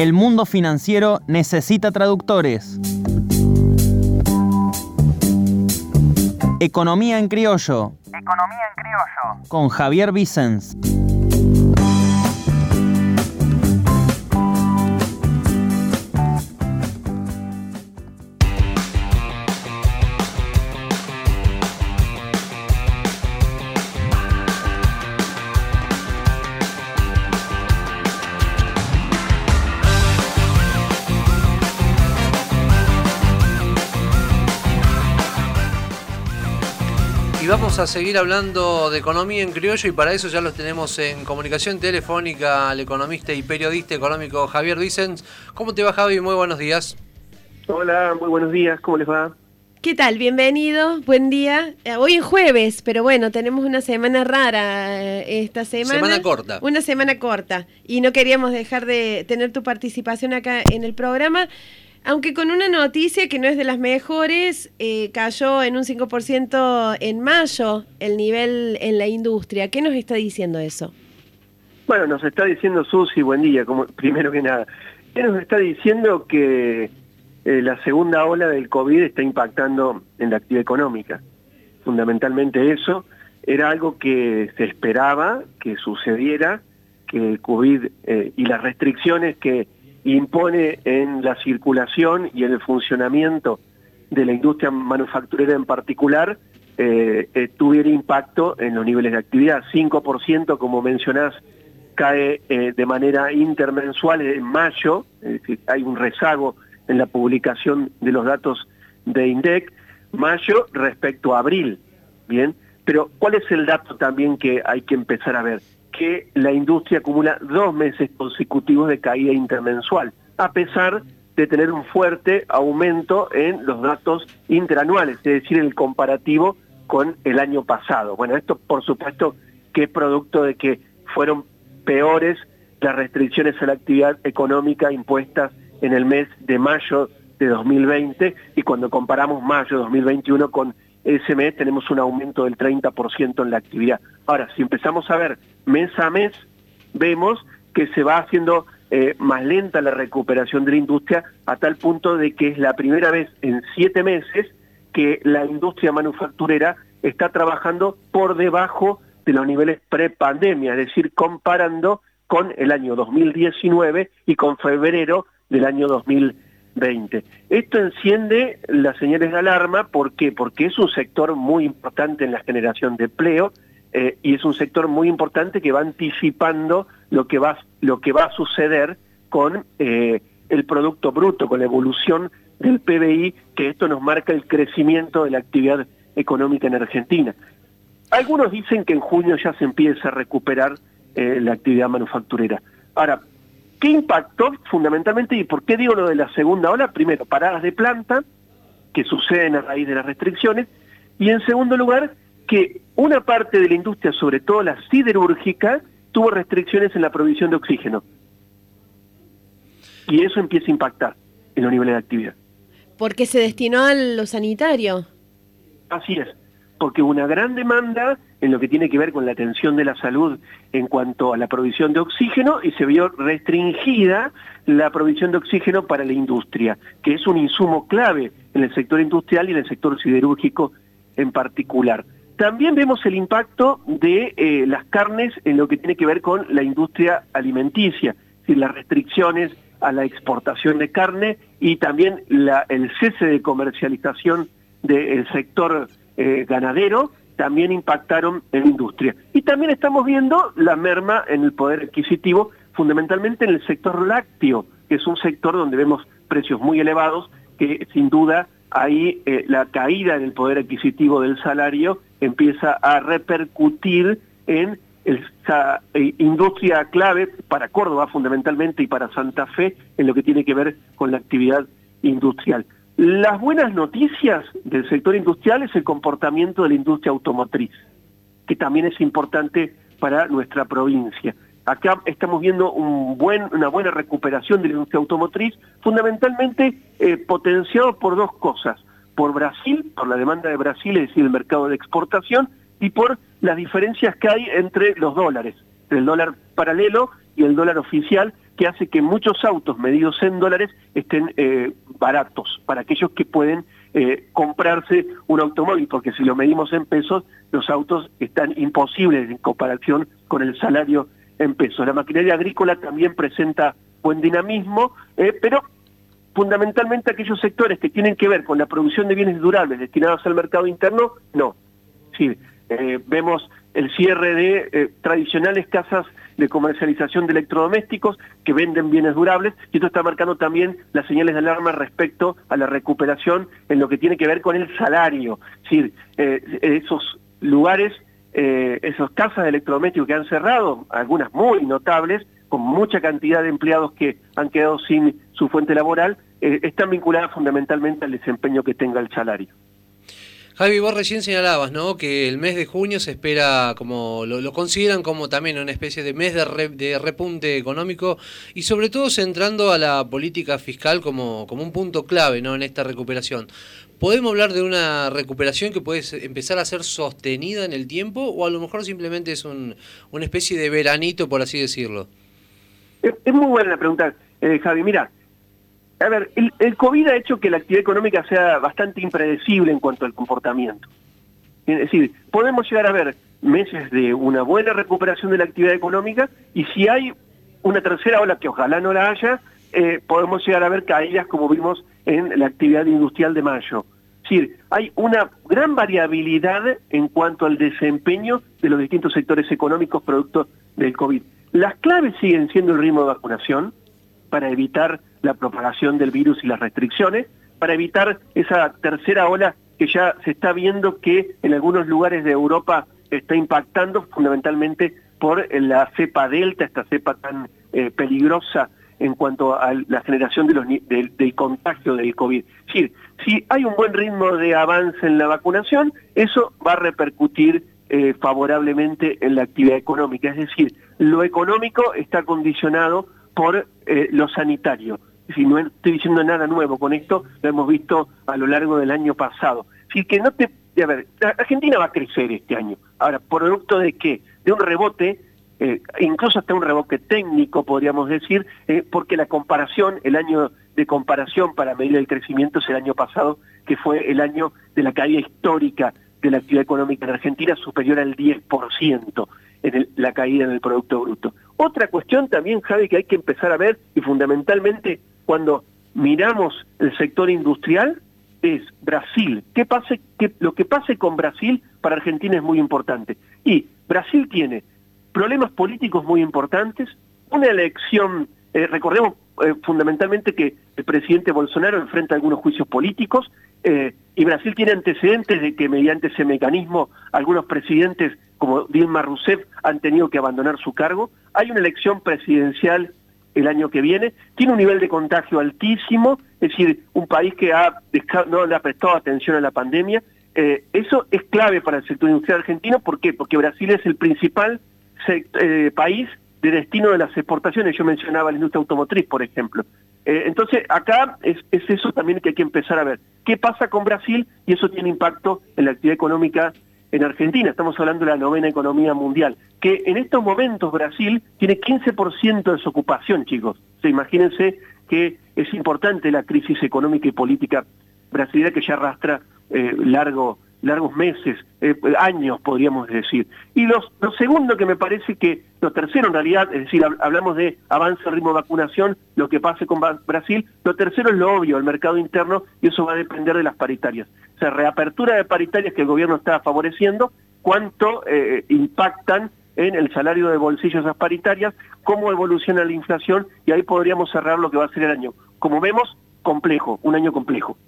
El mundo financiero necesita traductores. Economía en criollo. Economía en criollo. Con Javier Vicens. Vamos a seguir hablando de economía en criollo y para eso ya los tenemos en comunicación telefónica al economista y periodista económico Javier Vicens. ¿Cómo te va Javi? Muy buenos días. Hola, muy buenos días, ¿cómo les va? ¿Qué tal? Bienvenido, buen día. Eh, hoy es jueves, pero bueno, tenemos una semana rara eh, esta semana. Semana corta. Una semana corta. Y no queríamos dejar de tener tu participación acá en el programa. Aunque con una noticia que no es de las mejores, eh, cayó en un 5% en mayo el nivel en la industria. ¿Qué nos está diciendo eso? Bueno, nos está diciendo Susi, buen día, como primero que nada. ¿Qué nos está diciendo que eh, la segunda ola del COVID está impactando en la actividad económica? Fundamentalmente eso era algo que se esperaba que sucediera, que el COVID eh, y las restricciones que impone en la circulación y en el funcionamiento de la industria manufacturera en particular, eh, eh, tuviera impacto en los niveles de actividad. 5%, como mencionás, cae eh, de manera intermensual en mayo, es decir, hay un rezago en la publicación de los datos de INDEC, mayo respecto a abril, ¿bien? Pero ¿cuál es el dato también que hay que empezar a ver? Que la industria acumula dos meses consecutivos de caída intermensual, a pesar de tener un fuerte aumento en los datos interanuales, es decir, el comparativo con el año pasado. Bueno, esto por supuesto que es producto de que fueron peores las restricciones a la actividad económica impuestas en el mes de mayo de 2020 y cuando comparamos mayo de 2021 con ese mes tenemos un aumento del 30% en la actividad. Ahora, si empezamos a ver mes a mes, vemos que se va haciendo eh, más lenta la recuperación de la industria a tal punto de que es la primera vez en siete meses que la industria manufacturera está trabajando por debajo de los niveles pre-pandemia, es decir, comparando con el año 2019 y con febrero del año 2020. 20. Esto enciende las señales de alarma, ¿por qué? Porque es un sector muy importante en la generación de empleo eh, y es un sector muy importante que va anticipando lo que va, lo que va a suceder con eh, el Producto Bruto, con la evolución del PBI, que esto nos marca el crecimiento de la actividad económica en Argentina. Algunos dicen que en junio ya se empieza a recuperar eh, la actividad manufacturera. Ahora, ¿Qué impactó fundamentalmente y por qué digo lo de la segunda ola? Primero, paradas de planta que suceden a raíz de las restricciones y en segundo lugar, que una parte de la industria, sobre todo la siderúrgica, tuvo restricciones en la provisión de oxígeno. Y eso empieza a impactar en los niveles de actividad. Porque se destinó a lo sanitario. Así es porque una gran demanda en lo que tiene que ver con la atención de la salud en cuanto a la provisión de oxígeno y se vio restringida la provisión de oxígeno para la industria, que es un insumo clave en el sector industrial y en el sector siderúrgico en particular. También vemos el impacto de eh, las carnes en lo que tiene que ver con la industria alimenticia, las restricciones a la exportación de carne y también el cese de comercialización del sector eh, ganadero también impactaron en la industria. Y también estamos viendo la merma en el poder adquisitivo, fundamentalmente en el sector lácteo, que es un sector donde vemos precios muy elevados, que sin duda ahí eh, la caída en el poder adquisitivo del salario empieza a repercutir en esa eh, industria clave para Córdoba fundamentalmente y para Santa Fe en lo que tiene que ver con la actividad industrial. Las buenas noticias del sector industrial es el comportamiento de la industria automotriz, que también es importante para nuestra provincia. Acá estamos viendo un buen, una buena recuperación de la industria automotriz, fundamentalmente eh, potenciado por dos cosas, por Brasil, por la demanda de Brasil, es decir, el mercado de exportación, y por las diferencias que hay entre los dólares, el dólar paralelo y el dólar oficial, que hace que muchos autos medidos en dólares estén eh, baratos para aquellos que pueden eh, comprarse un automóvil, porque si lo medimos en pesos, los autos están imposibles en comparación con el salario en pesos. La maquinaria agrícola también presenta buen dinamismo, eh, pero fundamentalmente aquellos sectores que tienen que ver con la producción de bienes durables destinados al mercado interno, no. Sí, vemos el cierre de tradicionales casas de comercialización de electrodomésticos que venden bienes durables y esto está marcando también las señales de alarma respecto a la recuperación en lo que tiene que ver con el salario. Es decir, eh, esos lugares, esas casas de electrodomésticos que han cerrado, algunas muy notables, con mucha cantidad de empleados que han quedado sin su fuente laboral, están vinculadas fundamentalmente al desempeño que tenga el salario. Javi, vos recién señalabas, ¿no? Que el mes de junio se espera, como lo, consideran como también una especie de mes de, repunte económico y sobre todo centrando a la política fiscal como, como un punto clave, ¿no? En esta recuperación. ¿Podemos hablar de una recuperación que puede empezar a ser sostenida en el tiempo o a lo mejor simplemente es un, una especie de veranito, por así decirlo? Es, muy buena la pregunta, eh, Javi. Mira, a ver, el, COVID ha hecho que la actividad económica sea bastante impredecible en cuanto al comportamiento. Es decir, podemos llegar a ver meses de una buena recuperación de la actividad económica y si hay una tercera ola, que ojalá no la haya, eh, podemos llegar a ver caídas como vimos en la actividad industrial de mayo. Es decir, hay una gran variabilidad en cuanto al desempeño de los distintos sectores económicos producto del COVID. Las claves siguen siendo el ritmo de vacunación para evitar la propagación del virus y las restricciones, para evitar esa tercera ola que ya se está viendo que en algunos lugares de Europa está impactando fundamentalmente por la cepa delta, esta cepa tan eh, peligrosa en cuanto a la generación de los, del, contagio del COVID. Es decir, si hay un buen ritmo de avance en la vacunación, eso va a repercutir eh, favorablemente en la actividad económica. Es decir, lo económico está condicionado por eh, lo sanitario no estoy diciendo nada nuevo con esto, lo hemos visto a lo largo del año pasado. Si que no te... A ver, Argentina va a crecer este año. Ahora, ¿producto de qué? De un rebote, eh, incluso hasta un rebote técnico, podríamos decir, eh, porque la comparación, el año de comparación para medir el crecimiento es el año pasado, que fue el año de la caída histórica de la actividad económica en Argentina, superior al 10% en la caída en el Producto Bruto. Otra cuestión también, Javi, que hay que empezar a ver, y fundamentalmente cuando miramos el sector industrial es Brasil. ¿Qué pase, lo que pase con Brasil para Argentina es muy importante. Y Brasil tiene problemas políticos muy importantes, una elección, eh, recordemos eh, fundamentalmente que el presidente Bolsonaro enfrenta algunos juicios políticos eh, y Brasil tiene antecedentes de que mediante ese mecanismo algunos presidentes como Dilma Rousseff han tenido que abandonar su cargo. Hay una elección presidencial el año que viene, tiene un nivel de contagio altísimo, es decir, un país que ha, no le ha prestado atención a la pandemia. Eh, eso es clave para el sector industrial argentino, ¿por qué? Porque Brasil es el principal eh, país de destino de las exportaciones, yo mencionaba la industria automotriz, por ejemplo. Eh, entonces, acá es, es eso también que hay que empezar a ver. ¿Qué pasa con Brasil? Y eso tiene impacto en la actividad económica en Argentina, estamos hablando de la novena economía mundial, que en estos momentos Brasil tiene 15% de desocupación, chicos. O imagínense que es importante la crisis económica y política brasileña que ya arrastra eh, largo largos meses, eh, años podríamos decir. Y los, lo segundo que me parece que, lo tercero en realidad, es decir, hablamos de avance ritmo de vacunación, lo que pase con Brasil, lo tercero es lo obvio, el mercado interno, y eso va a depender de las paritarias. O sea, reapertura de paritarias que el gobierno está favoreciendo, cuánto eh, impactan en el salario de bolsillo esas paritarias, cómo evoluciona la inflación, y ahí podríamos cerrar lo que va a ser el año. Como vemos, complejo, un año complejo.